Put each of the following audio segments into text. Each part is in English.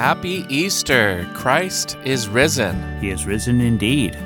Happy Easter! Christ is risen. He is risen indeed.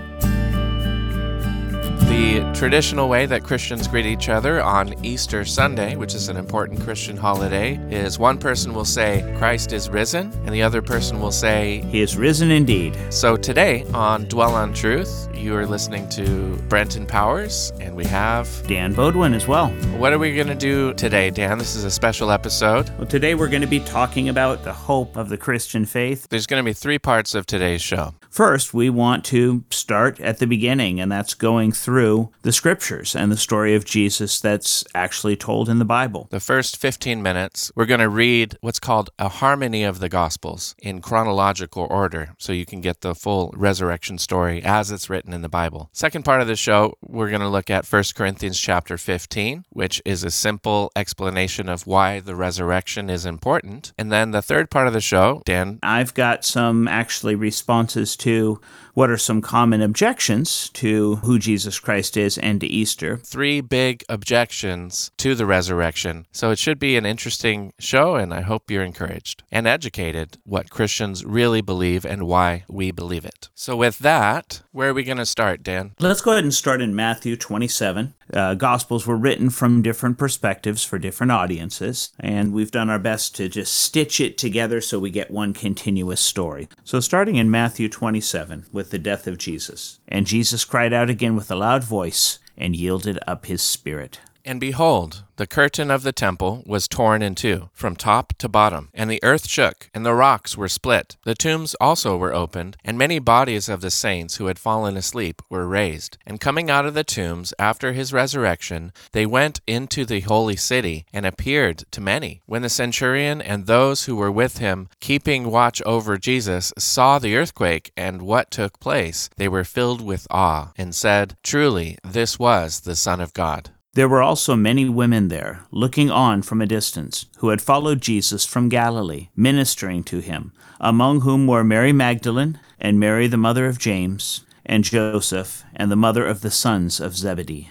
The traditional way that Christians greet each other on Easter Sunday, which is an important Christian holiday, is one person will say, Christ is risen, and the other person will say, He is risen indeed. So today on Dwell on Truth, you are listening to Brenten Powers, and we have Dan Beaudoin as well. What are we going to do today, Dan? This is a special episode. Well, today we're going to be talking about the hope of the Christian faith. There's going to be three parts of today's show. First, we want to start at the beginning, and that's going through the scriptures and the story of Jesus that's actually told in the Bible. The first 15 minutes, we're going to read what's called a harmony of the Gospels in chronological order so you can get the full resurrection story as it's written in the Bible. Second part of the show, we're going to look at 1 Corinthians chapter 15, which is a simple explanation of why the resurrection is important. And then the third part of the show, Dan. I've got some actually responses to what are some common objections to who Jesus Christ is and to Easter. Three big objections to the resurrection. So it should be an interesting show, and I hope you're encouraged and educated what Christians really believe and why we believe it. So, with that, where are we going to start, Dan? Let's go ahead and start in Matthew 27. Uh, Gospels were written from different perspectives for different audiences, and we've done our best to just stitch it together so we get one continuous story. So, starting in Matthew 27 with the death of Jesus. And Jesus cried out again with a loud voice and yielded up his spirit. And behold, the curtain of the temple was torn in two, from top to bottom, and the earth shook, and the rocks were split. The tombs also were opened, and many bodies of the saints who had fallen asleep were raised. And coming out of the tombs after his resurrection, they went into the holy city, and appeared to many. When the centurion and those who were with him, keeping watch over Jesus, saw the earthquake and what took place, they were filled with awe, and said, Truly, this was the Son of God. There were also many women there, looking on from a distance, who had followed Jesus from Galilee, ministering to him, among whom were Mary Magdalene, and Mary the mother of James, and Joseph, and the mother of the sons of Zebedee.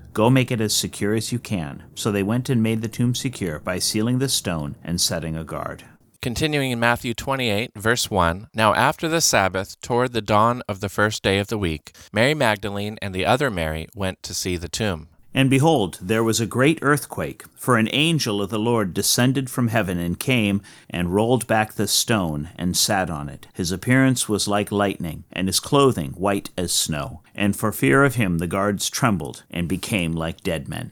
Go make it as secure as you can. So they went and made the tomb secure by sealing the stone and setting a guard. Continuing in Matthew 28, verse 1 Now after the Sabbath, toward the dawn of the first day of the week, Mary Magdalene and the other Mary went to see the tomb. And behold, there was a great earthquake, for an angel of the Lord descended from heaven and came and rolled back the stone and sat on it. His appearance was like lightning, and his clothing white as snow. And for fear of him the guards trembled and became like dead men.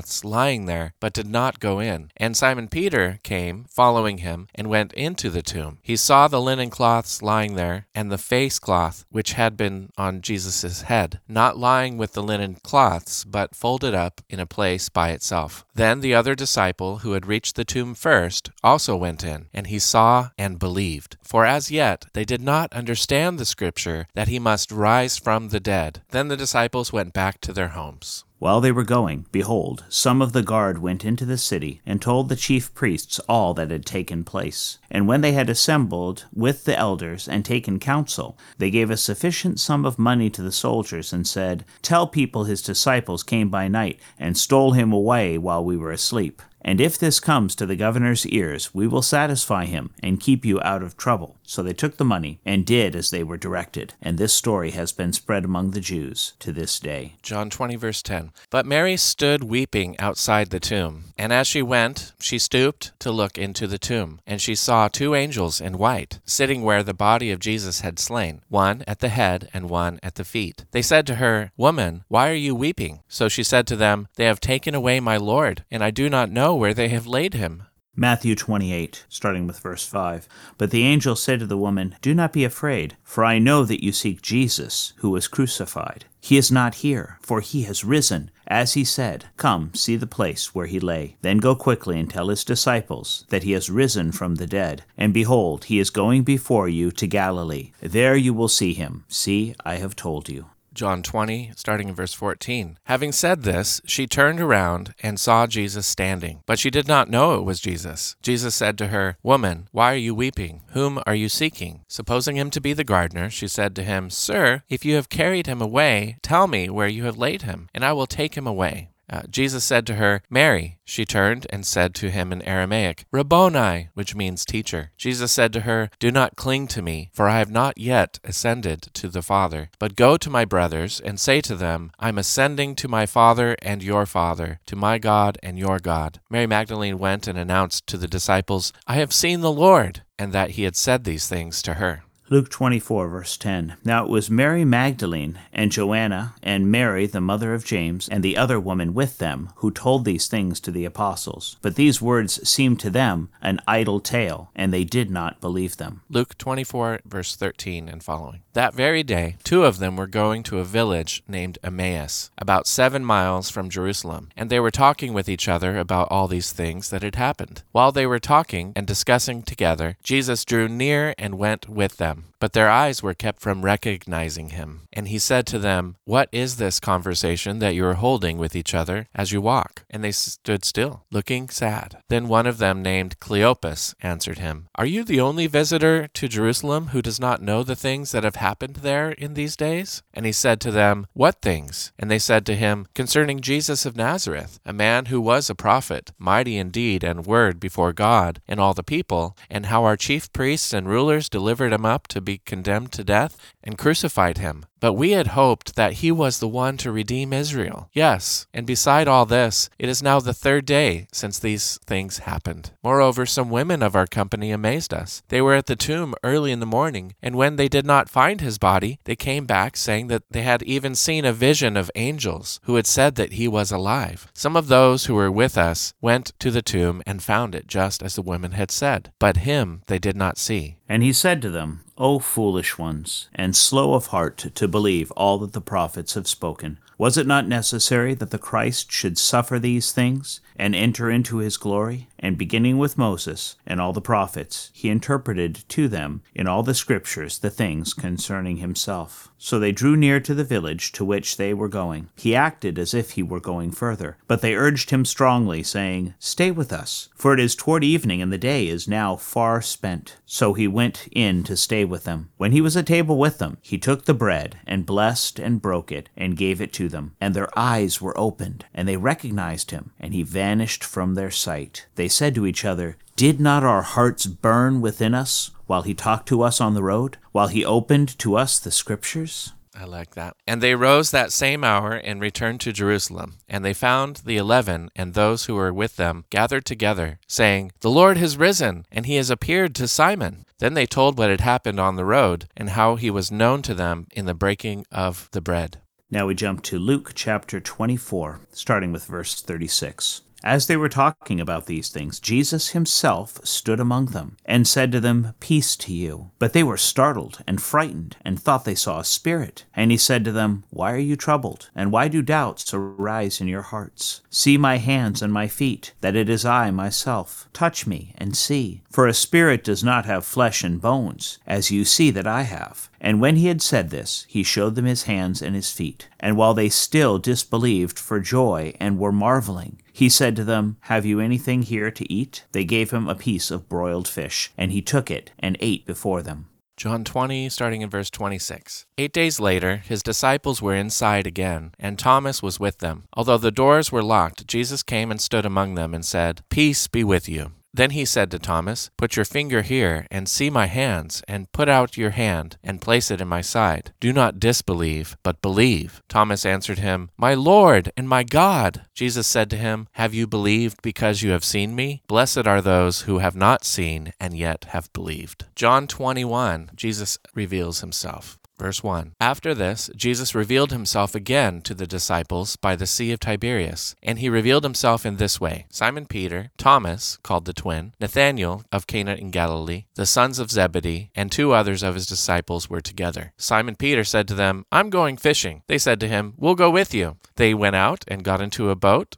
lying there, but did not go in. And Simon Peter came, following him, and went into the tomb. He saw the linen cloths lying there, and the face cloth which had been on Jesus' head, not lying with the linen cloths, but folded up in a place by itself. Then the other disciple, who had reached the tomb first, also went in, and he saw and believed. For as yet they did not understand the scripture that he must rise from the dead. Then the disciples went back to their homes. While they were going, behold, some of the guard went into the city and told the chief priests all that had taken place. And when they had assembled with the elders and taken counsel, they gave a sufficient sum of money to the soldiers and said, Tell people his disciples came by night and stole him away while we were asleep. And if this comes to the governor's ears, we will satisfy him and keep you out of trouble. So they took the money and did as they were directed. And this story has been spread among the Jews to this day. John 20, verse 10. But Mary stood weeping outside the tomb. And as she went, she stooped to look into the tomb. And she saw two angels in white, sitting where the body of Jesus had slain, one at the head and one at the feet. They said to her, Woman, why are you weeping? So she said to them, They have taken away my Lord, and I do not know where they have laid him. Matthew 28, starting with verse 5. But the angel said to the woman, Do not be afraid, for I know that you seek Jesus, who was crucified. He is not here, for he has risen, as he said. Come, see the place where he lay. Then go quickly and tell his disciples that he has risen from the dead. And behold, he is going before you to Galilee. There you will see him. See, I have told you. John 20, starting in verse 14. Having said this, she turned around and saw Jesus standing, but she did not know it was Jesus. Jesus said to her, Woman, why are you weeping? Whom are you seeking? Supposing him to be the gardener, she said to him, Sir, if you have carried him away, tell me where you have laid him, and I will take him away. Uh, Jesus said to her, Mary. She turned and said to him in Aramaic, Rabboni, which means teacher. Jesus said to her, Do not cling to me, for I have not yet ascended to the Father. But go to my brothers and say to them, I'm ascending to my Father and your Father, to my God and your God. Mary Magdalene went and announced to the disciples, I have seen the Lord, and that he had said these things to her. Luke 24, verse 10. Now it was Mary Magdalene and Joanna and Mary, the mother of James, and the other woman with them, who told these things to the apostles. But these words seemed to them an idle tale, and they did not believe them. Luke 24, verse 13 and following. That very day, two of them were going to a village named Emmaus, about seven miles from Jerusalem, and they were talking with each other about all these things that had happened. While they were talking and discussing together, Jesus drew near and went with them. But their eyes were kept from recognizing him. And he said to them, What is this conversation that you are holding with each other as you walk? And they stood still, looking sad. Then one of them, named Cleopas, answered him, Are you the only visitor to Jerusalem who does not know the things that have happened there in these days? And he said to them, What things? And they said to him, Concerning Jesus of Nazareth, a man who was a prophet, mighty in deed and word before God and all the people, and how our chief priests and rulers delivered him up to be condemned to death and crucified him. But we had hoped that he was the one to redeem Israel. Yes, and beside all this, it is now the third day since these things happened. Moreover, some women of our company amazed us. They were at the tomb early in the morning, and when they did not find his body, they came back saying that they had even seen a vision of angels who had said that he was alive. Some of those who were with us went to the tomb and found it just as the women had said, but him they did not see. And he said to them, O foolish ones, and slow of heart to believe all that the prophets have spoken. Was it not necessary that the Christ should suffer these things and enter into his glory? And beginning with Moses and all the prophets, he interpreted to them in all the scriptures the things concerning himself. So they drew near to the village to which they were going. He acted as if he were going further, but they urged him strongly, saying, Stay with us, for it is toward evening, and the day is now far spent. So he went in to stay with them. When he was at table with them, he took the bread, and blessed and broke it, and gave it to them. And their eyes were opened, and they recognized him, and he vanished from their sight. They said to each other, Did not our hearts burn within us while he talked to us on the road, while he opened to us the scriptures? I like that. And they rose that same hour and returned to Jerusalem. And they found the eleven and those who were with them gathered together, saying, The Lord has risen, and he has appeared to Simon. Then they told what had happened on the road, and how he was known to them in the breaking of the bread. Now we jump to Luke chapter 24, starting with verse 36. As they were talking about these things, Jesus himself stood among them and said to them, Peace to you. But they were startled and frightened and thought they saw a spirit. And he said to them, Why are you troubled? And why do doubts arise in your hearts? See my hands and my feet, that it is I myself. Touch me and see. For a spirit does not have flesh and bones, as you see that I have And when he had said this, he showed them his hands and his feet. And while they still disbelieved for joy and were marveling, he said to them, Have you anything here to eat? They gave him a piece of broiled fish, and he took it and ate before them. John 20, starting in verse 26. Eight days later, his disciples were inside again, and Thomas was with them. Although the doors were locked, Jesus came and stood among them and said, Peace be with you. Then he said to Thomas, Put your finger here, and see my hands, and put out your hand, and place it in my side. Do not disbelieve, but believe. Thomas answered him, My Lord and my God. Jesus said to him, Have you believed because you have seen me? Blessed are those who have not seen and yet have believed. John 21, Jesus reveals himself. Verse 1 After this, Jesus revealed himself again to the disciples by the Sea of Tiberias, and he revealed himself in this way Simon Peter, Thomas, called the twin, Nathanael of Cana in Galilee, the sons of Zebedee, and two others of his disciples were together. Simon Peter said to them, I'm going fishing. They said to him, We'll go with you. They went out and got into a boat,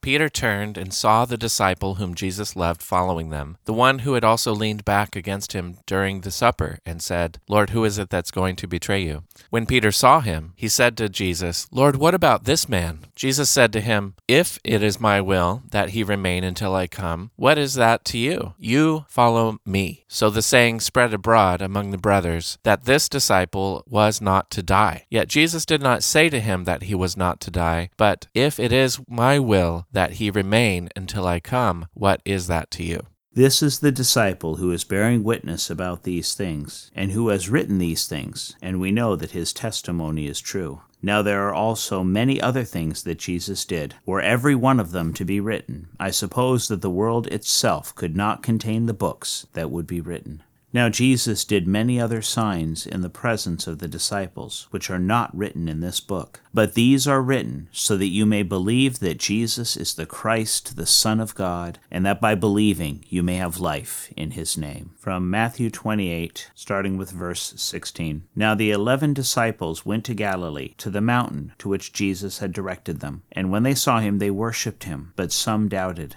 Peter turned and saw the disciple whom Jesus loved following them, the one who had also leaned back against him during the supper, and said, Lord, who is it that's going to betray you? When Peter saw him, he said to Jesus, Lord, what about this man? Jesus said to him, If it is my will that he remain until I come, what is that to you? You follow me. So the saying spread abroad among the brothers that this disciple was not to die. Yet Jesus did not say to him that he was not to die, but if it is my will that he remain until I come, what is that to you? This is the disciple who is bearing witness about these things, and who has written these things, and we know that his testimony is true. Now there are also many other things that Jesus did. Were every one of them to be written, I suppose that the world itself could not contain the books that would be written. Now Jesus did many other signs in the presence of the disciples, which are not written in this book. But these are written so that you may believe that Jesus is the Christ, the Son of God, and that by believing you may have life in his name. From Matthew 28, starting with verse 16. Now the eleven disciples went to Galilee, to the mountain to which Jesus had directed them. And when they saw him, they worshipped him, but some doubted.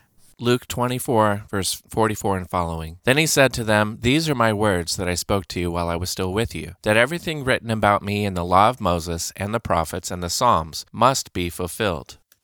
Luke 24, verse 44 and following. Then he said to them, These are my words that I spoke to you while I was still with you, that everything written about me in the law of Moses and the prophets and the Psalms must be fulfilled.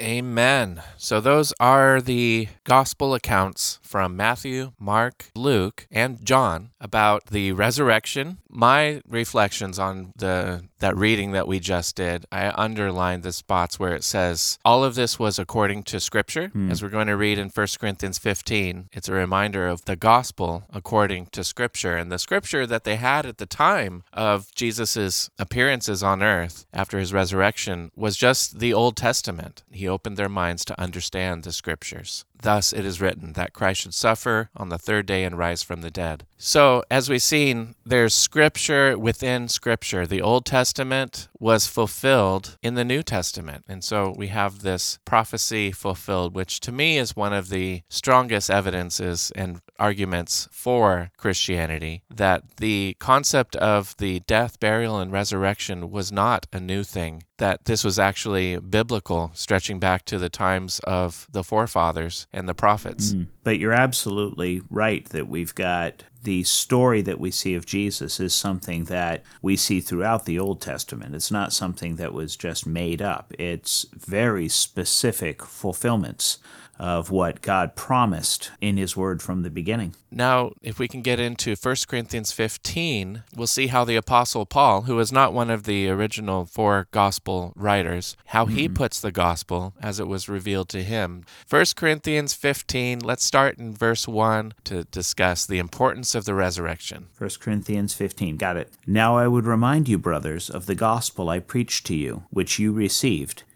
Amen. So, those are the gospel accounts from Matthew, Mark, Luke, and John about the resurrection. My reflections on the that reading that we just did, I underlined the spots where it says all of this was according to scripture. Hmm. As we're going to read in 1 Corinthians 15, it's a reminder of the gospel according to scripture. And the scripture that they had at the time of Jesus's appearances on earth after his resurrection was just the Old Testament. He opened their minds to understand the scriptures. Thus it is written that Christ should suffer on the third day and rise from the dead. So, as we've seen, there's scripture within scripture. The Old Testament was fulfilled in the New Testament. And so we have this prophecy fulfilled, which to me is one of the strongest evidences and arguments for Christianity that the concept of the death, burial, and resurrection was not a new thing, that this was actually biblical, stretching back to the times of the forefathers and the prophets. Mm. But you're absolutely right that we've got the story that we see of Jesus is something that we see throughout the Old Testament. It's not something that was just made up, it's very specific fulfillments of what God promised in His Word from the beginning. Now, if we can get into 1 Corinthians 15, we'll see how the Apostle Paul, who is not one of the original four gospel writers, how mm-hmm. he puts the gospel as it was revealed to him. 1 Corinthians 15, let's start in verse 1 to discuss the importance of the resurrection. 1 Corinthians 15, got it. Now I would remind you, brothers, of the gospel I preached to you, which you received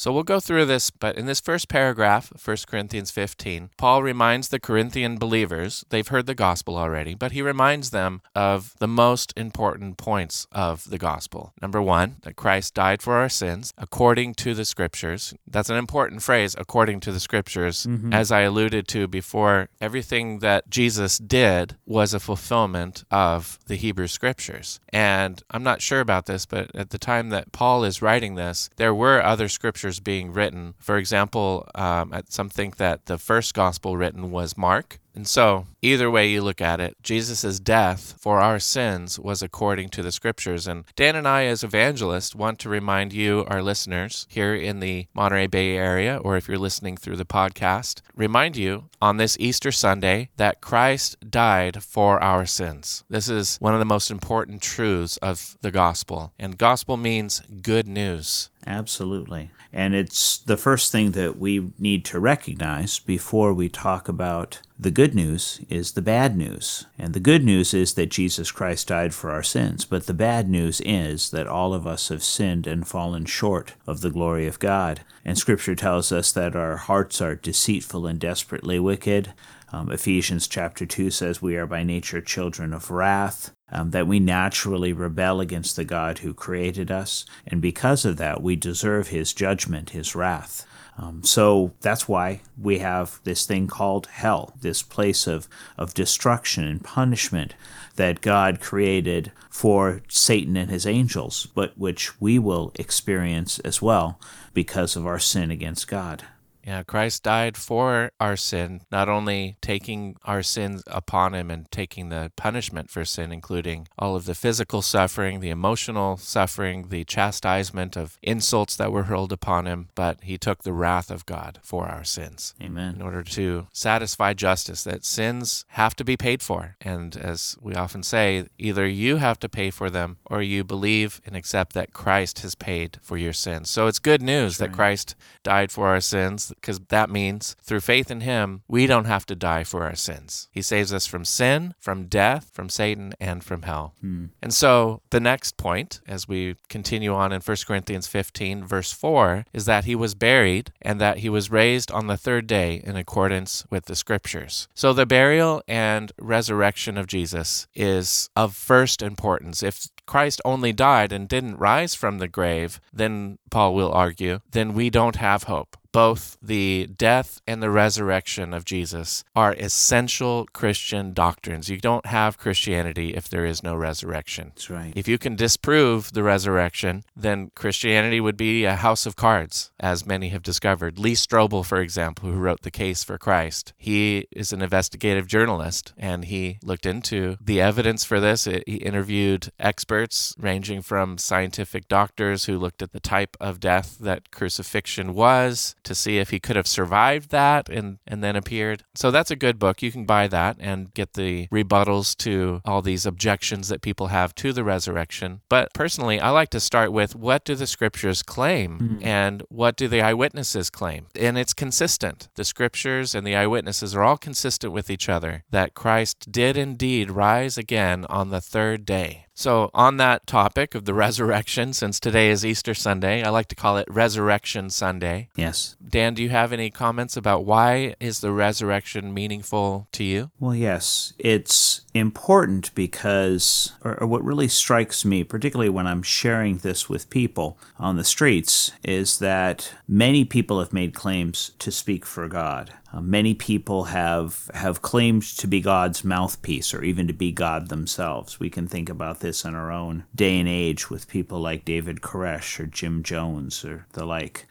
So we'll go through this, but in this first paragraph, 1 Corinthians 15, Paul reminds the Corinthian believers, they've heard the gospel already, but he reminds them of the most important points of the gospel. Number one, that Christ died for our sins according to the scriptures. That's an important phrase, according to the scriptures. Mm-hmm. As I alluded to before, everything that Jesus did was a fulfillment of the Hebrew scriptures. And I'm not sure about this, but at the time that Paul is writing this, there were other scriptures scriptures being written. For example, um, some think that the first gospel written was Mark, and so, either way you look at it, Jesus' death for our sins was according to the scriptures. And Dan and I, as evangelists, want to remind you, our listeners here in the Monterey Bay area, or if you're listening through the podcast, remind you on this Easter Sunday that Christ died for our sins. This is one of the most important truths of the gospel. And gospel means good news. Absolutely. And it's the first thing that we need to recognize before we talk about the good news is the bad news. And the good news is that Jesus Christ died for our sins. But the bad news is that all of us have sinned and fallen short of the glory of God. And Scripture tells us that our hearts are deceitful and desperately wicked. Um, Ephesians chapter 2 says we are by nature children of wrath, um, that we naturally rebel against the God who created us, and because of that, we deserve his judgment, his wrath. Um, so that's why we have this thing called hell, this place of, of destruction and punishment that God created for Satan and his angels, but which we will experience as well because of our sin against God. Yeah, Christ died for our sin, not only taking our sins upon him and taking the punishment for sin, including all of the physical suffering, the emotional suffering, the chastisement of insults that were hurled upon him, but he took the wrath of God for our sins. Amen. In order to satisfy justice, that sins have to be paid for. And as we often say, either you have to pay for them or you believe and accept that Christ has paid for your sins. So it's good news that Christ died for our sins because that means through faith in him, we don't have to die for our sins. He saves us from sin, from death, from Satan, and from hell. Hmm. And so the next point, as we continue on in 1 Corinthians 15, verse 4, is that he was buried and that he was raised on the third day in accordance with the scriptures. So the burial and resurrection of Jesus is of first importance. If Christ only died and didn't rise from the grave, then Paul will argue, then we don't have hope. Both the death and the resurrection of Jesus are essential Christian doctrines. You don't have Christianity if there is no resurrection. That's right. If you can disprove the resurrection, then Christianity would be a house of cards, as many have discovered. Lee Strobel, for example, who wrote The Case for Christ, he is an investigative journalist and he looked into the evidence for this. He interviewed experts ranging from scientific doctors who looked at the type of death that crucifixion was to see if he could have survived that and, and then appeared. So that's a good book. You can buy that and get the rebuttals to all these objections that people have to the resurrection. But personally, I like to start with what do the scriptures claim hmm. and what do the eyewitnesses claim? And it's consistent. The scriptures and the eyewitnesses are all consistent with each other that Christ did indeed rise again on the third day. So, on that topic of the resurrection, since today is Easter Sunday, I like to call it Resurrection Sunday. Yes. Dan, do you have any comments about why is the resurrection meaningful to you? Well, yes, it's important because, or, or, what really strikes me, particularly when I'm sharing this with people on the streets, is that many people have made claims to speak for God. Uh, many people have have claimed to be God's mouthpiece or even to be God themselves. We can think about this in our own day and age with people like David Koresh or Jim Jones or the like.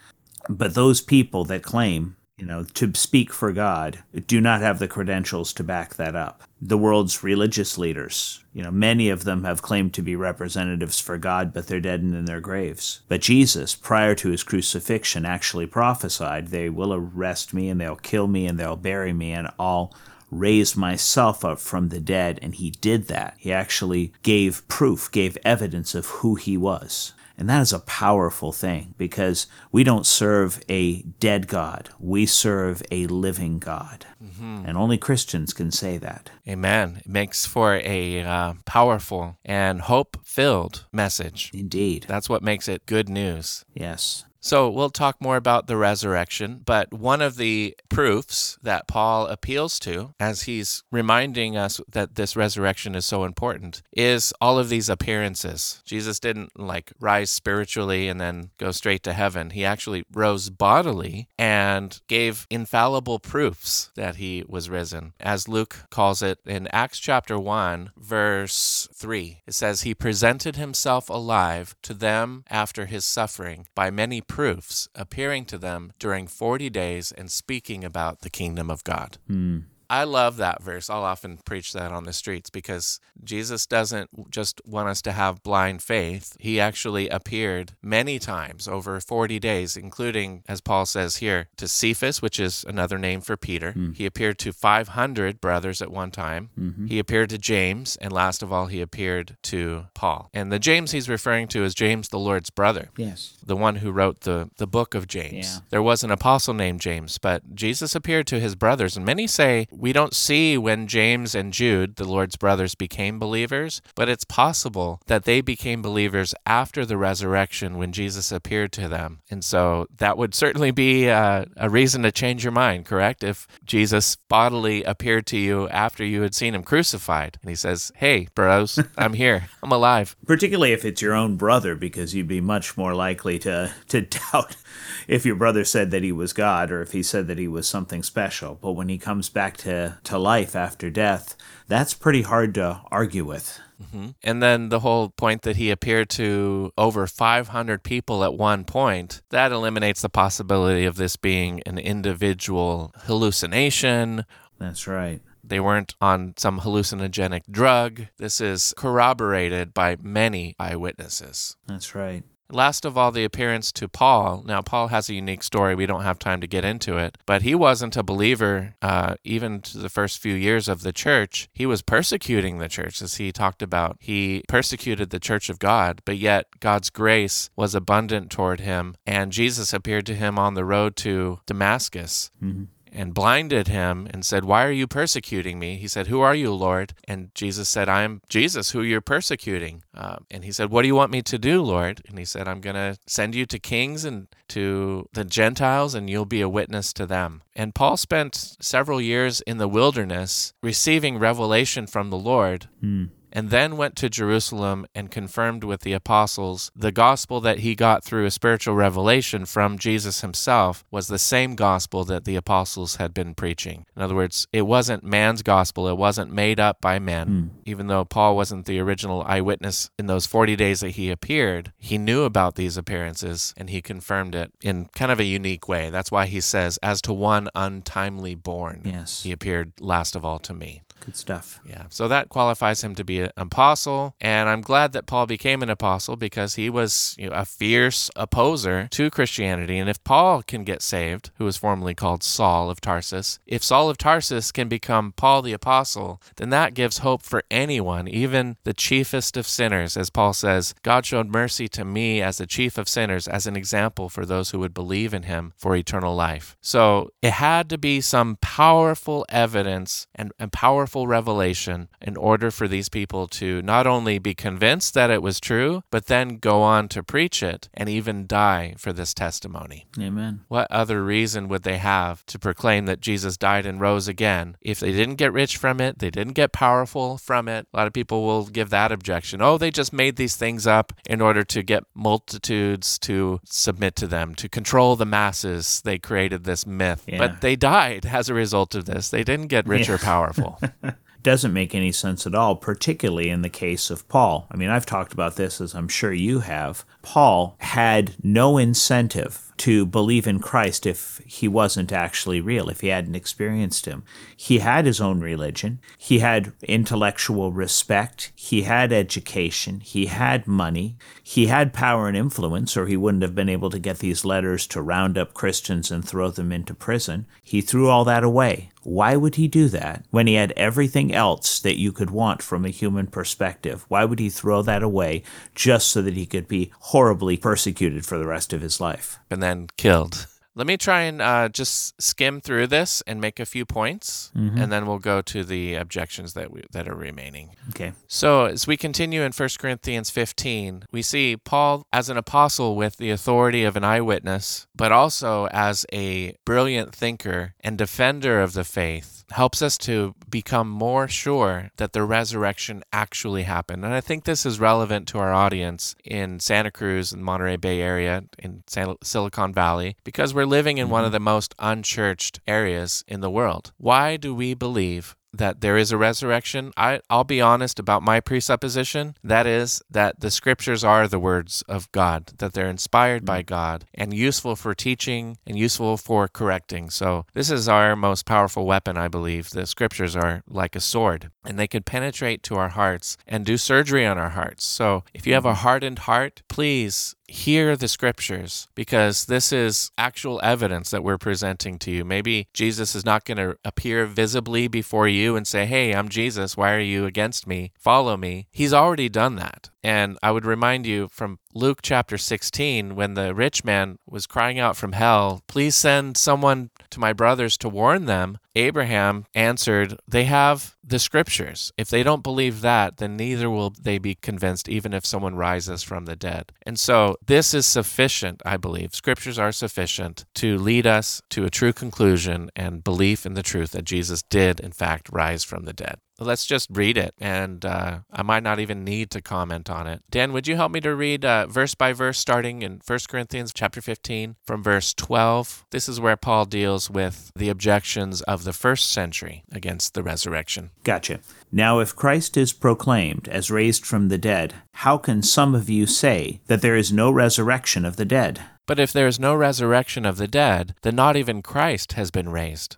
But those people that claim, you know, to speak for God do not have the credentials to back that up. The world's religious leaders, you know, many of them have claimed to be representatives for God, but they're dead and in their graves. But Jesus, prior to his crucifixion, actually prophesied, They will arrest me and they'll kill me and they'll bury me and I'll raise myself up from the dead. And he did that. He actually gave proof, gave evidence of who he was. And that is a powerful thing because we don't serve a dead God. We serve a living God. And only Christians can say that. Amen. It makes for a uh, powerful and hope filled message. Indeed. That's what makes it good news. Yes. So we'll talk more about the resurrection, but one of the proofs that Paul appeals to as he's reminding us that this resurrection is so important is all of these appearances. Jesus didn't like rise spiritually and then go straight to heaven. He actually rose bodily and gave infallible proofs that he was risen. As Luke calls it in Acts chapter 1, verse 3, it says, He presented himself alive to them after his suffering by many proofs, appearing to them during 40 days and speaking about the kingdom of God. Hmm. I love that verse. I'll often preach that on the streets because Jesus doesn't just want us to have blind faith. He actually appeared many times over 40 days, including, as Paul says here, to Cephas, which is another name for Peter. Hmm. He appeared to 500 brothers at one time. Mm-hmm. He appeared to James. And last of all, he appeared to Paul. And the James he's referring to is James, the Lord's brother Yes. the one who wrote the, the book of James. Yeah. There was an apostle named James, but Jesus appeared to his brothers, and many say we don't see when James and Jude, the Lord's brothers, became believers, but it's possible that they became believers after the resurrection when Jesus appeared to them. And so that would certainly be a, a reason to change your mind, correct? If Jesus bodily appeared to you after you had seen him crucified and he says, Hey, bros, I'm here, I'm alive. Particularly if it's your own brother, because you'd be much more likely to, to doubt if your brother said that he was God or if he said that he was something special. But when he comes back to, to life after death, that's pretty hard to argue with. Mm-hmm. And then the whole point that he appeared to over 500 people at one point, that eliminates the possibility of this being an individual hallucination. That's right. They weren't on some hallucinogenic drug. This is corroborated by many eyewitnesses. That's right. Last of all, the appearance to Paul. Now, Paul has a unique story. We don't have time to get into it, but he wasn't a believer uh, even to the first few years of the church. He was persecuting the church, as he talked about. He persecuted the church of God, but yet God's grace was abundant toward him, and Jesus appeared to him on the road to Damascus. Mm-hmm and blinded him and said, Why are you persecuting me? He said, Who are you, Lord? And Jesus said, I am Jesus, who you're persecuting. Uh, and he said, What do you want me to do, Lord? And he said, I'm going to send you to kings and to the Gentiles, and you'll be a witness to them. And Paul spent several years in the wilderness receiving revelation from the Lord. Mm and then went to Jerusalem and confirmed with the apostles the gospel that he got through a spiritual revelation from Jesus himself was the same gospel that the apostles had been preaching. In other words, it wasn't man's gospel, it wasn't made up by men. Mm. Even though Paul wasn't the original eyewitness in those 40 days that he appeared, he knew about these appearances and he confirmed it in kind of a unique way. That's why he says, as to one untimely born, yes. he appeared last of all to me. Good stuff. Yeah. So that qualifies him to be an apostle. And I'm glad that Paul became an apostle because he was you know, a fierce opposer to Christianity. And if Paul can get saved, who was formerly called Saul of Tarsus, if Saul of Tarsus can become Paul the apostle, then that gives hope for anyone, even the chiefest of sinners. As Paul says, God showed mercy to me as the chief of sinners, as an example for those who would believe in him for eternal life. So it had to be some powerful evidence and, and powerful powerful revelation in order for these people to not only be convinced that it was true, but then go on to preach it and even die for this testimony. Amen. What other reason would they have to proclaim that Jesus died and rose again if they didn't get rich from it? They didn't get powerful from it. A lot of people will give that objection. Oh, they just made these things up in order to get multitudes to submit to them, to control the masses. They created this myth, yeah. but they died as a result of this. They didn't get rich yeah. or powerful. doesn't make any sense at all, particularly in the case of Paul. I mean, I've talked about this as I'm sure you have. Paul had no incentive to believe in Christ if he wasn't actually real, if he hadn't experienced him. He had his own religion, he had intellectual respect, he had education, he had money, he had power and influence, or he wouldn't have been able to get these letters to round up Christians and throw them into prison. He threw all that away. Why would he do that when he had everything else that you could want from a human perspective? Why would he throw that away just so that he could be horribly persecuted for the rest of his life? And then killed. Let me try and uh, just skim through this and make a few points, mm-hmm. and then we'll go to the objections that we, that are remaining. Okay. So as we continue in 1 Corinthians 15, we see Paul as an apostle with the authority of an eyewitness, but also as a brilliant thinker and defender of the faith helps us to become more sure that the resurrection actually happened. And I think this is relevant to our audience in Santa Cruz and Monterey Bay area in Silicon Valley because we're living in mm-hmm. one of the most unchurched areas in the world. Why do we believe that there is a resurrection, I, I'll be honest about my presupposition. That is, that the scriptures are the words of God, that they're inspired by mm. God and useful for teaching and useful for correcting. So, this is our most powerful weapon, I believe. The scriptures are like a sword, and they can penetrate to our hearts and do surgery on our hearts. So, if you have a mm-hmm. hardened heart, please hear the scriptures because this is actual evidence that we're presenting to you. Maybe Jesus is not going to appear visibly before you and say, Hey, I'm Jesus. Why are you against me? Follow me. He's already done that. And I would remind you from Luke chapter 16, when the rich man was crying out from hell, Please send someone to my brothers to warn them, Abraham answered, They have the scriptures. If they don't believe that, then neither will they be convinced, even if someone rises from the dead. And so this is sufficient, I believe. Scriptures are sufficient to lead us to a true conclusion and belief in the truth that Jesus did, in fact, rise from the dead let's just read it and uh, i might not even need to comment on it dan would you help me to read uh, verse by verse starting in 1 corinthians chapter 15 from verse 12 this is where paul deals with the objections of the first century against the resurrection Gotcha. Now, if Christ is proclaimed as raised from the dead, how can some of you say that there is no resurrection of the dead? but if there is no resurrection of the dead then not even christ has been raised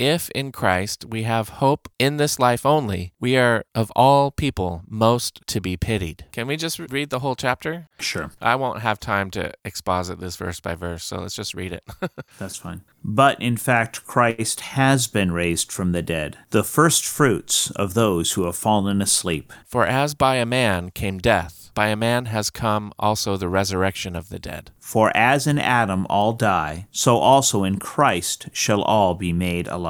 If in Christ we have hope in this life only, we are of all people most to be pitied. Can we just read the whole chapter? Sure, I won't have time to exposit this verse by verse, so let's just read it. that's fine. But in fact, Christ has been raised from the dead, the first fruits of those who have fallen asleep. For as by a man came death, by a man has come also the resurrection of the dead. For as in Adam all die, so also in Christ shall all be made alive.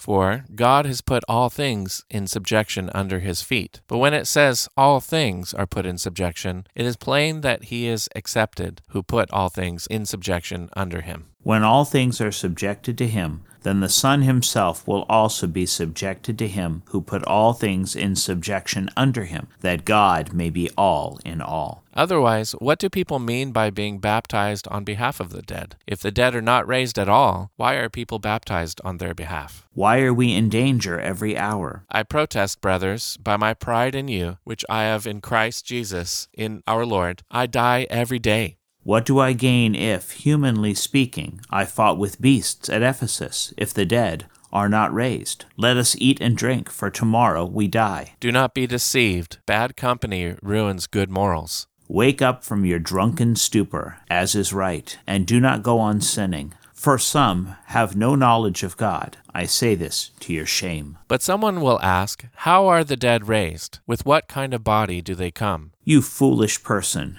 For God has put all things in subjection under his feet. But when it says all things are put in subjection, it is plain that he is accepted who put all things in subjection under him. When all things are subjected to him, then the Son himself will also be subjected to him who put all things in subjection under him, that God may be all in all. Otherwise, what do people mean by being baptized on behalf of the dead? If the dead are not raised at all, why are people baptized on their behalf? Why are we in danger every hour? I protest, brothers, by my pride in you, which I have in Christ Jesus, in our Lord, I die every day. What do I gain if, humanly speaking, I fought with beasts at Ephesus, if the dead are not raised? Let us eat and drink, for tomorrow we die. Do not be deceived. Bad company ruins good morals. Wake up from your drunken stupor, as is right, and do not go on sinning. For some have no knowledge of God. I say this to your shame. But someone will ask, How are the dead raised? With what kind of body do they come? You foolish person,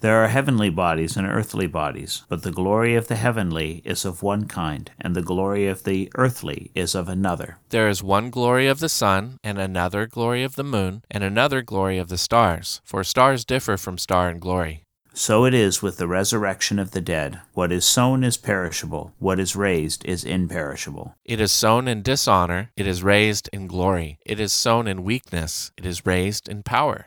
There are heavenly bodies and earthly bodies, but the glory of the heavenly is of one kind, and the glory of the earthly is of another. There is one glory of the sun, and another glory of the moon, and another glory of the stars, for stars differ from star in glory. So it is with the resurrection of the dead. What is sown is perishable, what is raised is imperishable. It is sown in dishonor, it is raised in glory. It is sown in weakness, it is raised in power.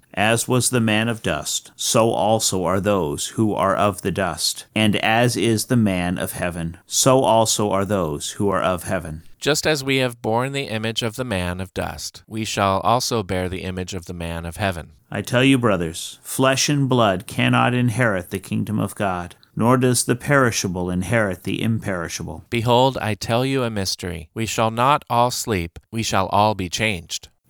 As was the man of dust, so also are those who are of the dust. And as is the man of heaven, so also are those who are of heaven. Just as we have borne the image of the man of dust, we shall also bear the image of the man of heaven. I tell you, brothers, flesh and blood cannot inherit the kingdom of God, nor does the perishable inherit the imperishable. Behold, I tell you a mystery. We shall not all sleep, we shall all be changed.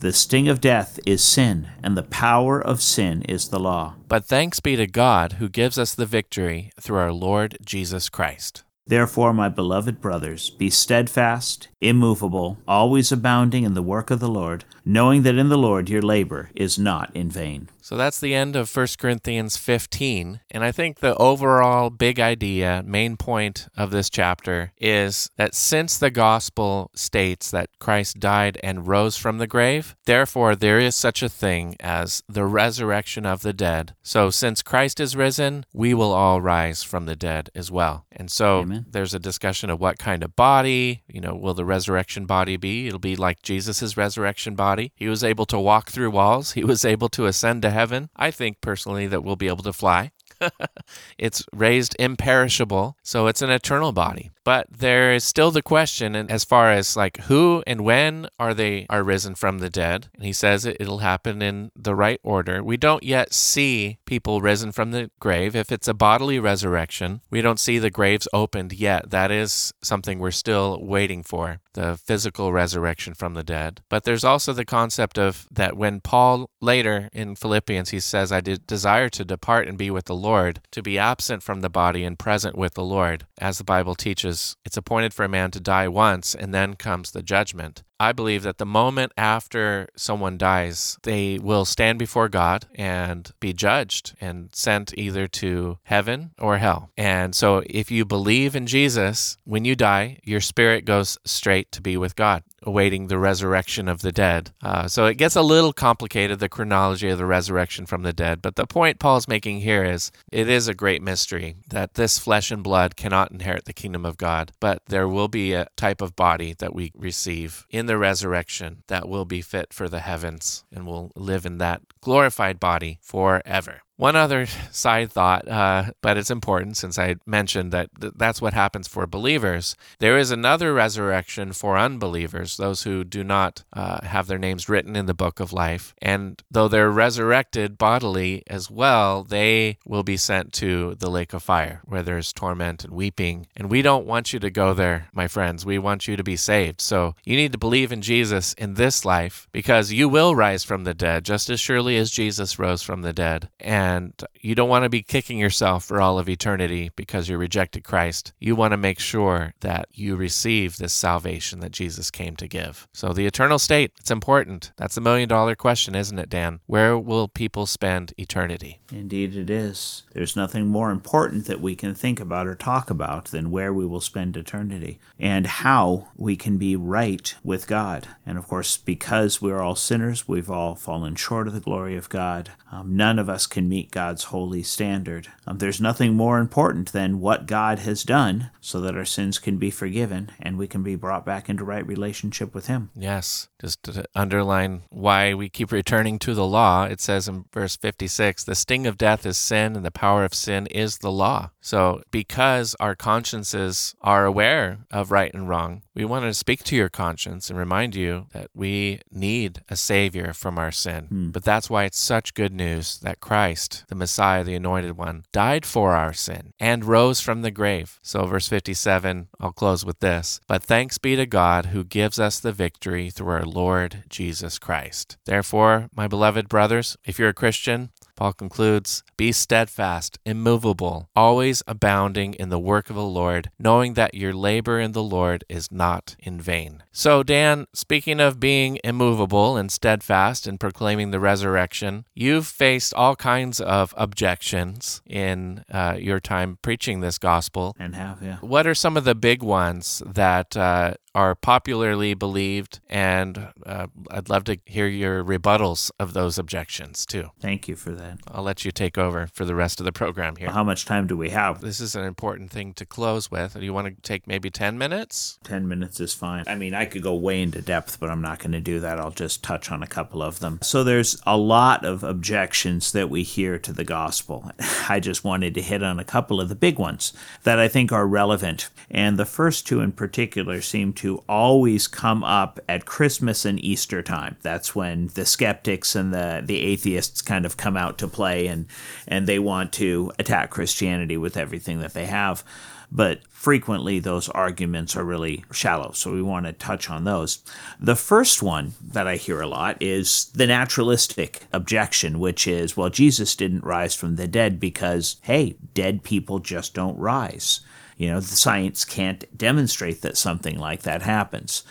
The sting of death is sin, and the power of sin is the law. But thanks be to God who gives us the victory through our Lord Jesus Christ. Therefore, my beloved brothers, be steadfast, immovable, always abounding in the work of the Lord, knowing that in the Lord your labor is not in vain. So that's the end of 1 Corinthians 15. And I think the overall big idea, main point of this chapter is that since the gospel states that Christ died and rose from the grave, therefore there is such a thing as the resurrection of the dead. So since Christ is risen, we will all rise from the dead as well. And so Amen. there's a discussion of what kind of body, you know, will the resurrection body be? It'll be like Jesus' resurrection body. He was able to walk through walls, he was able to ascend to heaven. I think personally that we'll be able to fly. it's raised imperishable, so it's an eternal body. But there is still the question and as far as like who and when are they are risen from the dead. And he says it, it'll happen in the right order. We don't yet see people risen from the grave. If it's a bodily resurrection, we don't see the graves opened yet. That is something we're still waiting for, the physical resurrection from the dead. But there's also the concept of that when Paul later in Philippians he says I did desire to depart and be with the Lord, to be absent from the body and present with the Lord. As the Bible teaches, it's appointed for a man to die once, and then comes the judgment. I believe that the moment after someone dies, they will stand before God and be judged and sent either to heaven or hell. And so, if you believe in Jesus, when you die, your spirit goes straight to be with God, awaiting the resurrection of the dead. Uh, so, it gets a little complicated, the chronology of the resurrection from the dead. But the point Paul's making here is it is a great mystery that this flesh and blood cannot inherit the kingdom of God, but there will be a type of body that we receive in the resurrection that will be fit for the heavens and will live in that glorified body forever. One other side thought, uh, but it's important since I mentioned that th- that's what happens for believers. There is another resurrection for unbelievers, those who do not uh, have their names written in the book of life. And though they're resurrected bodily as well, they will be sent to the lake of fire where there's torment and weeping. And we don't want you to go there, my friends. We want you to be saved. So you need to believe in Jesus in this life because you will rise from the dead just as surely as Jesus rose from the dead. And and you don't want to be kicking yourself for all of eternity because you rejected Christ. You want to make sure that you receive this salvation that Jesus came to give. So, the eternal state, it's important. That's the million dollar question, isn't it, Dan? Where will people spend eternity? Indeed, it is. There's nothing more important that we can think about or talk about than where we will spend eternity and how we can be right with God. And of course, because we're all sinners, we've all fallen short of the glory of God. Um, none of us can meet God's holy standard. Um, there's nothing more important than what God has done so that our sins can be forgiven and we can be brought back into right relationship with Him. Yes, just to underline why we keep returning to the law, it says in verse 56 the sting of death is sin, and the power of sin is the law. So, because our consciences are aware of right and wrong, we want to speak to your conscience and remind you that we need a Savior from our sin. Hmm. But that's why it's such good news that Christ, the Messiah, the Anointed One, died for our sin and rose from the grave. So, verse 57, I'll close with this. But thanks be to God who gives us the victory through our Lord Jesus Christ. Therefore, my beloved brothers, if you're a Christian, Paul concludes Be steadfast, immovable, always abounding in the work of the Lord, knowing that your labor in the Lord is not in vain. So, Dan, speaking of being immovable and steadfast in proclaiming the resurrection, you've faced all kinds of objections in uh, your time preaching this gospel. And have, yeah. What are some of the big ones that uh, are popularly believed, and uh, I'd love to hear your rebuttals of those objections too. Thank you for that. I'll let you take over for the rest of the program here. How much time do we have? This is an important thing to close with. Do you want to take maybe 10 minutes? 10 minutes is fine. I mean, I could go way into depth, but I'm not going to do that. I'll just touch on a couple of them. So there's a lot of objections that we hear to the gospel. I just wanted to hit on a couple of the big ones that I think are relevant. And the first two in particular seem to always come up at Christmas and Easter time. That's when the skeptics and the, the atheists kind of come out to play and, and they want to attack Christianity with everything that they have. But frequently those arguments are really shallow, so we want to touch on those. The first one that I hear a lot is the naturalistic objection, which is, well, Jesus didn't rise from the dead because, hey, dead people just don't rise. You know, the science can't demonstrate that something like that happens.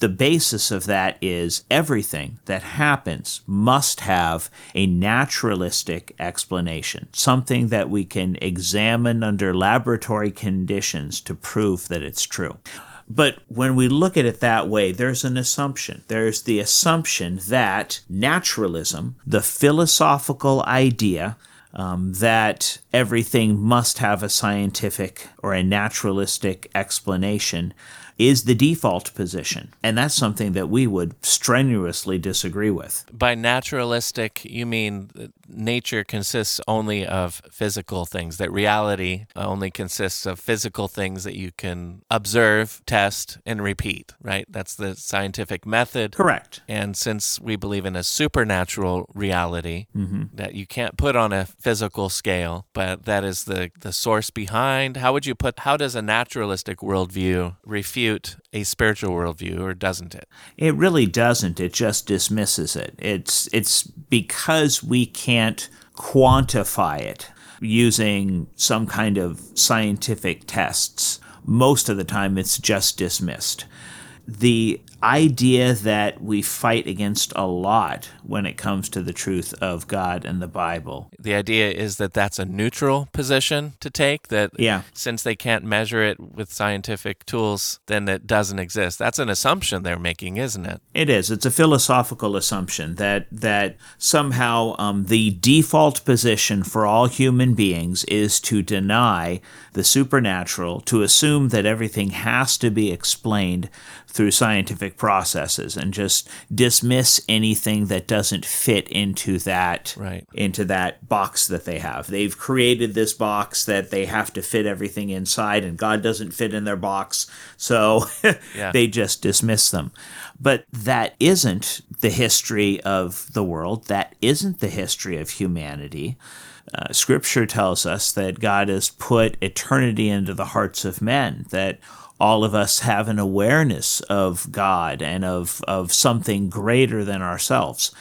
The basis of that is everything that happens must have a naturalistic explanation, something that we can examine under laboratory conditions to prove that it's true. But when we look at it that way, there's an assumption. There's the assumption that naturalism, the philosophical idea um, that everything must have a scientific or a naturalistic explanation, is the default position. And that's something that we would strenuously disagree with. By naturalistic, you mean nature consists only of physical things, that reality only consists of physical things that you can observe, test, and repeat, right? That's the scientific method. Correct. And since we believe in a supernatural reality mm-hmm. that you can't put on a physical scale, but that is the, the source behind, how would you put, how does a naturalistic worldview refute? A spiritual worldview, or doesn't it? It really doesn't. It just dismisses it. It's it's because we can't quantify it using some kind of scientific tests. Most of the time, it's just dismissed. The idea that we fight against a lot when it comes to the truth of God and the Bible. The idea is that that's a neutral position to take, that yeah. since they can't measure it with scientific tools, then it doesn't exist. That's an assumption they're making, isn't it? It is. It's a philosophical assumption that, that somehow um, the default position for all human beings is to deny the supernatural, to assume that everything has to be explained through scientific processes and just dismiss anything that doesn't fit into that right. into that box that they have. They've created this box that they have to fit everything inside and God doesn't fit in their box. So yeah. they just dismiss them. But that isn't the history of the world. That isn't the history of humanity. Uh, scripture tells us that God has put eternity into the hearts of men, that all of us have an awareness of God and of, of something greater than ourselves.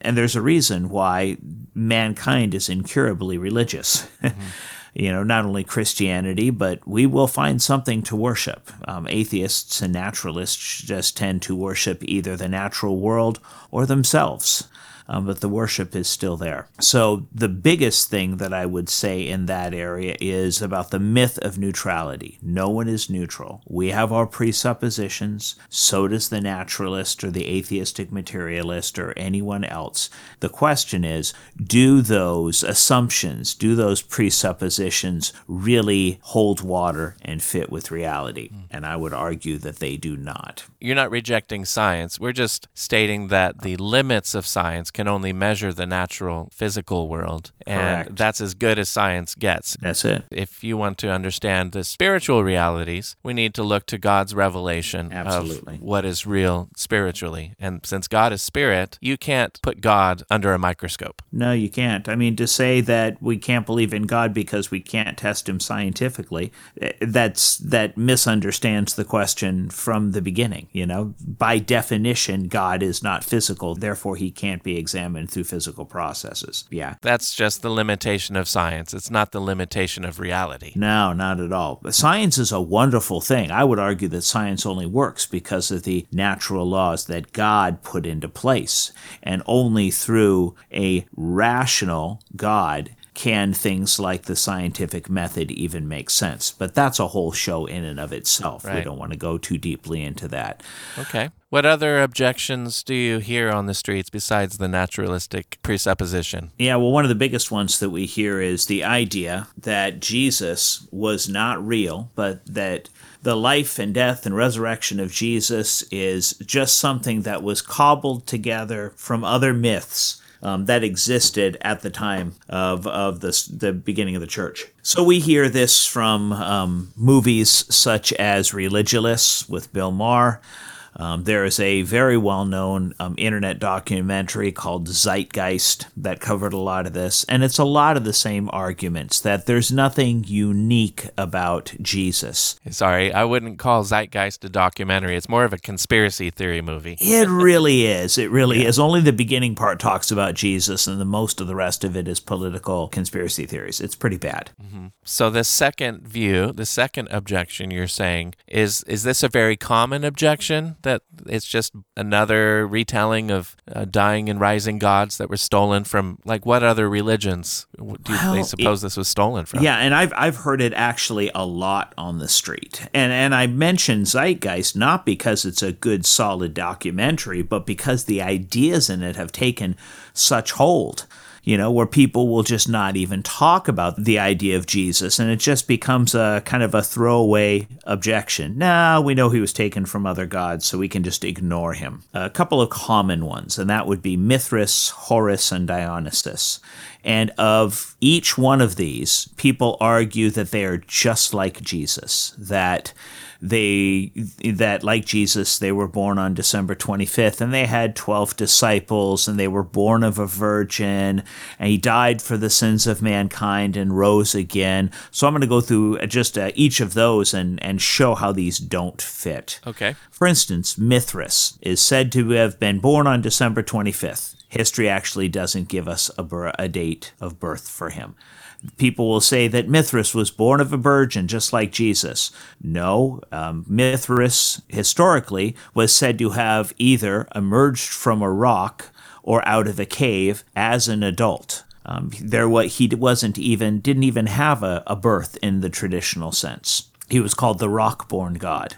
And there's a reason why mankind is incurably religious. Mm-hmm. you know, not only Christianity, but we will find something to worship. Um, atheists and naturalists just tend to worship either the natural world or themselves um, but the worship is still there. So, the biggest thing that I would say in that area is about the myth of neutrality. No one is neutral. We have our presuppositions, so does the naturalist or the atheistic materialist or anyone else. The question is do those assumptions, do those presuppositions really hold water and fit with reality? And I would argue that they do not. You're not rejecting science. We're just stating that the limits of science can only measure the natural physical world. And Correct. that's as good as science gets. That's it. If you want to understand the spiritual realities, we need to look to God's revelation Absolutely. of what is real spiritually. And since God is spirit, you can't put God under a microscope. No, you can't. I mean, to say that we can't believe in God because we can't test him scientifically, eh, that's that misunderstands the question from the beginning, you know? By definition, God is not physical, therefore he can't be examined through physical processes. Yeah. That's just the limitation of science. It's not the limitation of reality. No, not at all. Science is a wonderful thing. I would argue that science only works because of the natural laws that God put into place. And only through a rational God can things like the scientific method even make sense? But that's a whole show in and of itself. We don't want to go too deeply into that. Okay. What other objections do you hear on the streets besides the naturalistic presupposition? Yeah, well, one of the biggest ones that we hear is the idea that Jesus was not real, but that the life and death and resurrection of Jesus is just something that was cobbled together from other myths. Um, that existed at the time of, of the, the beginning of the church. So we hear this from um, movies such as Religulous with Bill Maher. Um, there is a very well known um, internet documentary called Zeitgeist that covered a lot of this. And it's a lot of the same arguments that there's nothing unique about Jesus. Sorry, I wouldn't call Zeitgeist a documentary. It's more of a conspiracy theory movie. It really is. It really is. Only the beginning part talks about Jesus, and the most of the rest of it is political conspiracy theories. It's pretty bad. So the second view, the second objection you're saying is is this a very common objection that it's just another retelling of uh, dying and rising gods that were stolen from like what other religions do Well, they it- suppose this was stolen from? Yeah, and I've I've heard it actually a lot on the street. And and I mentioned Zeitgeist not because it's a good solid documentary, but because the ideas in it have taken such hold. You know, where people will just not even talk about the idea of Jesus, and it just becomes a kind of a throwaway objection. Nah, we know he was taken from other gods, so we can just ignore him. A couple of common ones, and that would be Mithras, Horus, and Dionysus. And of each one of these, people argue that they are just like Jesus, that they that like Jesus they were born on December 25th and they had 12 disciples and they were born of a virgin and he died for the sins of mankind and rose again. So I'm going to go through just uh, each of those and and show how these don't fit. Okay. For instance, Mithras is said to have been born on December 25th. History actually doesn't give us a, a date of birth for him. People will say that Mithras was born of a virgin, just like Jesus. No, um, Mithras historically was said to have either emerged from a rock or out of a cave as an adult. Um, there, what he wasn't even didn't even have a, a birth in the traditional sense. He was called the rock-born god.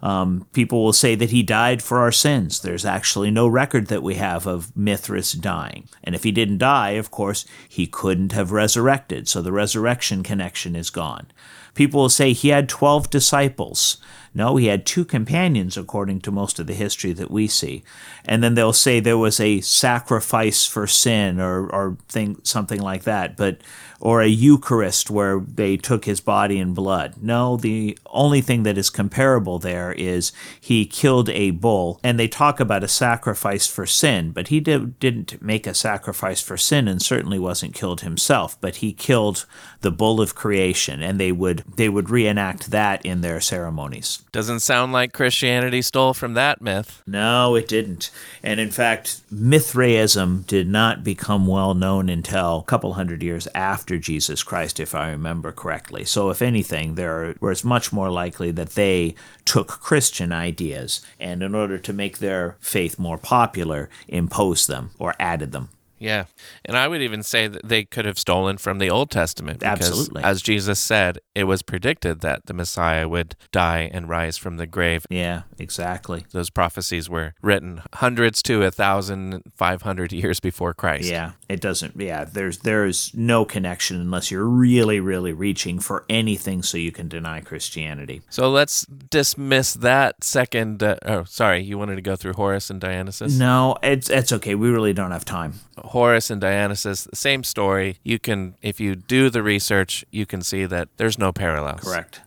Um, people will say that he died for our sins. There's actually no record that we have of Mithras dying. And if he didn't die, of course, he couldn't have resurrected. So the resurrection connection is gone. People will say he had 12 disciples. No, he had two companions, according to most of the history that we see. And then they'll say there was a sacrifice for sin or, or thing, something like that. But or a Eucharist where they took his body and blood. No, the only thing that is comparable there is he killed a bull, and they talk about a sacrifice for sin, but he did, didn't make a sacrifice for sin and certainly wasn't killed himself, but he killed the bull of creation, and they would they would reenact that in their ceremonies. Doesn't sound like Christianity stole from that myth. No, it didn't. And in fact, Mithraism did not become well known until a couple hundred years after Jesus Christ, if I remember correctly. So, if anything, there where it's much more likely that they took Christian ideas and, in order to make their faith more popular, imposed them or added them. Yeah. And I would even say that they could have stolen from the Old Testament. Because, Absolutely. As Jesus said, it was predicted that the Messiah would die and rise from the grave. Yeah, exactly. Those prophecies were written hundreds to a thousand five hundred years before Christ. Yeah, it doesn't. Yeah, there's there's no connection unless you're really, really reaching for anything so you can deny Christianity. So let's dismiss that second. Uh, oh, sorry. You wanted to go through Horus and Dionysus? No, it's it's okay. We really don't have time. Horus and Dionysus, the same story. You can, if you do the research, you can see that there's no parallels. Correct.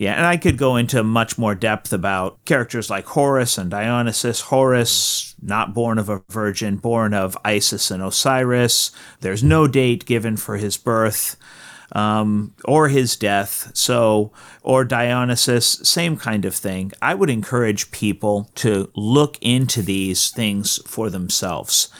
Yeah, and I could go into much more depth about characters like Horus and Dionysus. Horus, not born of a virgin, born of Isis and Osiris. There's no date given for his birth um, or his death. So, or Dionysus, same kind of thing. I would encourage people to look into these things for themselves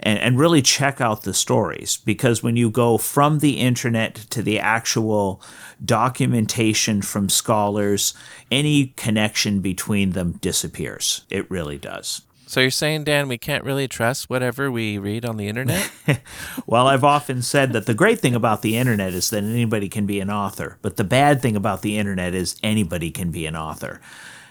and, and really check out the stories because when you go from the internet to the actual documentation from scholars, any connection between them disappears. It really does. So you're saying, Dan, we can't really trust whatever we read on the internet? well, I've often said that the great thing about the internet is that anybody can be an author, but the bad thing about the internet is anybody can be an author.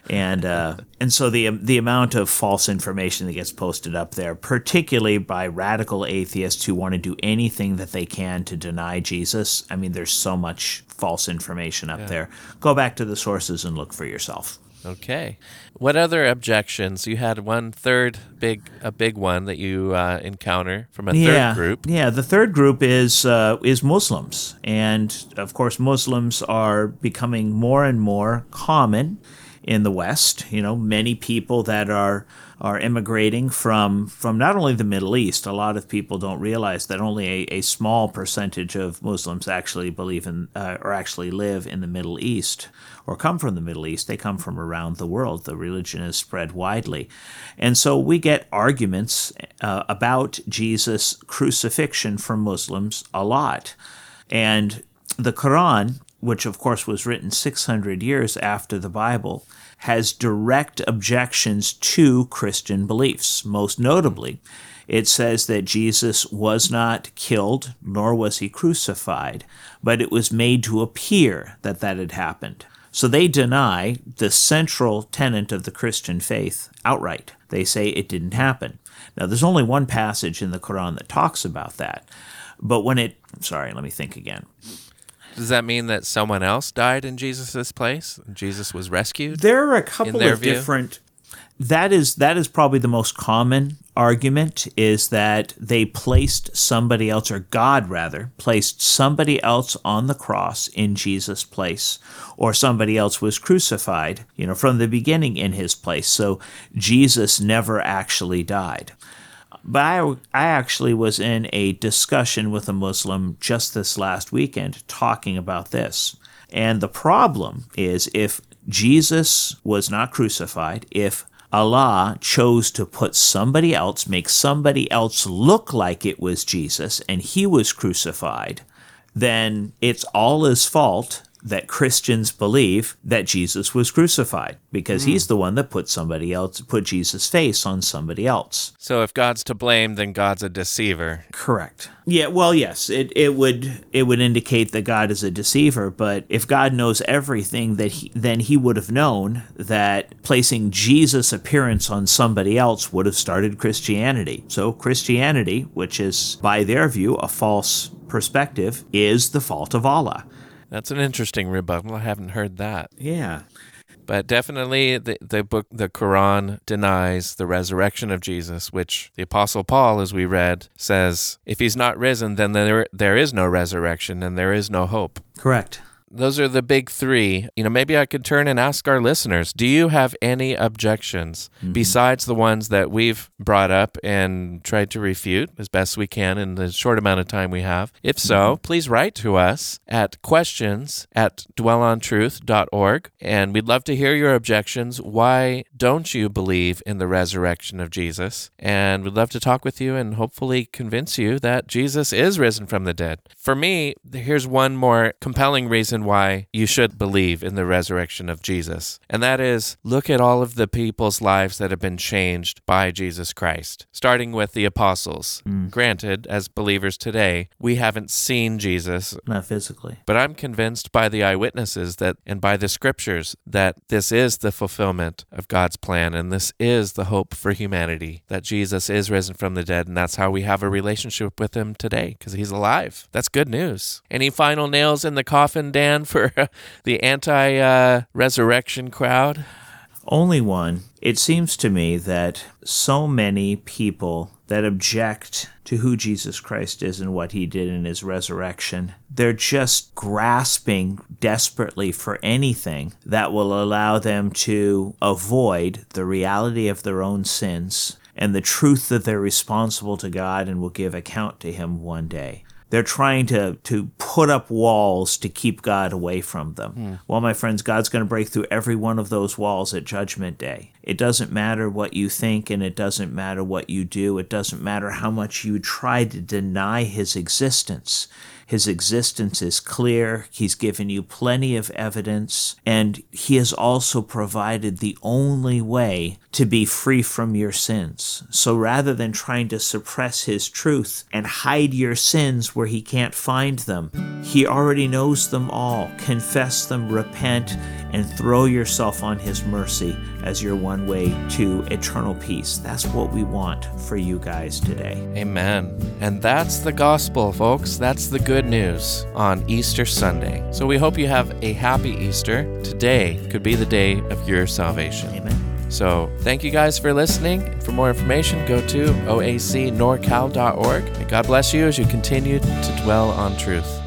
And uh, and so the the amount of false information that gets posted up there, particularly by radical atheists who want to do anything that they can to deny Jesus, I mean, there's so much false information up yeah. there. Go back to the sources and look for yourself. Okay. What other objections? You had one third big, a big one that you uh, encounter from a yeah, third group. Yeah, the third group is uh, is Muslims, and of course, Muslims are becoming more and more common in the West. You know, many people that are are immigrating from from not only the Middle East. A lot of people don't realize that only a, a small percentage of Muslims actually believe in uh, or actually live in the Middle East or come from the Middle East. They come from around the world. The religion is spread widely, and so we get arguments uh, about Jesus' crucifixion from Muslims a lot, and the Quran which of course was written 600 years after the Bible, has direct objections to Christian beliefs. Most notably, it says that Jesus was not killed, nor was he crucified, but it was made to appear that that had happened. So they deny the central tenet of the Christian faith outright. They say it didn't happen. Now, there's only one passage in the Quran that talks about that. But when it, sorry, let me think again. Does that mean that someone else died in Jesus' place? Jesus was rescued? There are a couple of view? different that is that is probably the most common argument is that they placed somebody else or God rather placed somebody else on the cross in Jesus place or somebody else was crucified you know from the beginning in his place so Jesus never actually died but I, I actually was in a discussion with a Muslim just this last weekend talking about this. And the problem is if Jesus was not crucified, if Allah chose to put somebody else, make somebody else look like it was Jesus, and he was crucified, then it's all his fault that Christians believe that Jesus was crucified because mm. he's the one that put somebody else, put Jesus' face on somebody else. So if God's to blame, then God's a deceiver. Correct. Yeah, well, yes, it, it would it would indicate that God is a deceiver, but if God knows everything, that he, then he would have known that placing Jesus' appearance on somebody else would have started Christianity. So Christianity, which is by their view a false perspective, is the fault of Allah. That's an interesting rebuttal. I haven't heard that. Yeah. But definitely the, the book the Quran denies the resurrection of Jesus, which the apostle Paul as we read says if he's not risen then there there is no resurrection and there is no hope. Correct those are the big three. You know, maybe I could turn and ask our listeners do you have any objections mm-hmm. besides the ones that we've brought up and tried to refute as best we can in the short amount of time we have? If so, mm-hmm. please write to us at questions at dwellontruth.org. And we'd love to hear your objections. Why don't you believe in the resurrection of Jesus? And we'd love to talk with you and hopefully convince you that Jesus is risen from the dead. For me, here's one more compelling reason reason why you should believe in the resurrection of Jesus. And that is look at all of the people's lives that have been changed by Jesus Christ, starting with the apostles. Mm. Granted, as believers today, we haven't seen Jesus. Not physically. But I'm convinced by the eyewitnesses that and by the scriptures that this is the fulfillment of God's plan and this is the hope for humanity, that Jesus is risen from the dead and that's how we have a relationship with him today because he's alive. That's good news. Any final nails in the coffin, Dan? For the anti uh, resurrection crowd? Only one. It seems to me that so many people that object to who Jesus Christ is and what he did in his resurrection, they're just grasping desperately for anything that will allow them to avoid the reality of their own sins and the truth that they're responsible to God and will give account to him one day. They're trying to, to put up walls to keep God away from them. Mm. Well, my friends, God's going to break through every one of those walls at Judgment Day. It doesn't matter what you think and it doesn't matter what you do. It doesn't matter how much you try to deny his existence. His existence is clear. He's given you plenty of evidence. And He has also provided the only way to be free from your sins. So rather than trying to suppress His truth and hide your sins where He can't find them, He already knows them all. Confess them, repent, and throw yourself on His mercy as your one way to eternal peace. That's what we want for you guys today. Amen. And that's the gospel, folks. That's the good news on Easter Sunday. So we hope you have a happy Easter. Today could be the day of your salvation. Amen. So thank you guys for listening. For more information, go to oacnorcal.org. May God bless you as you continue to dwell on truth.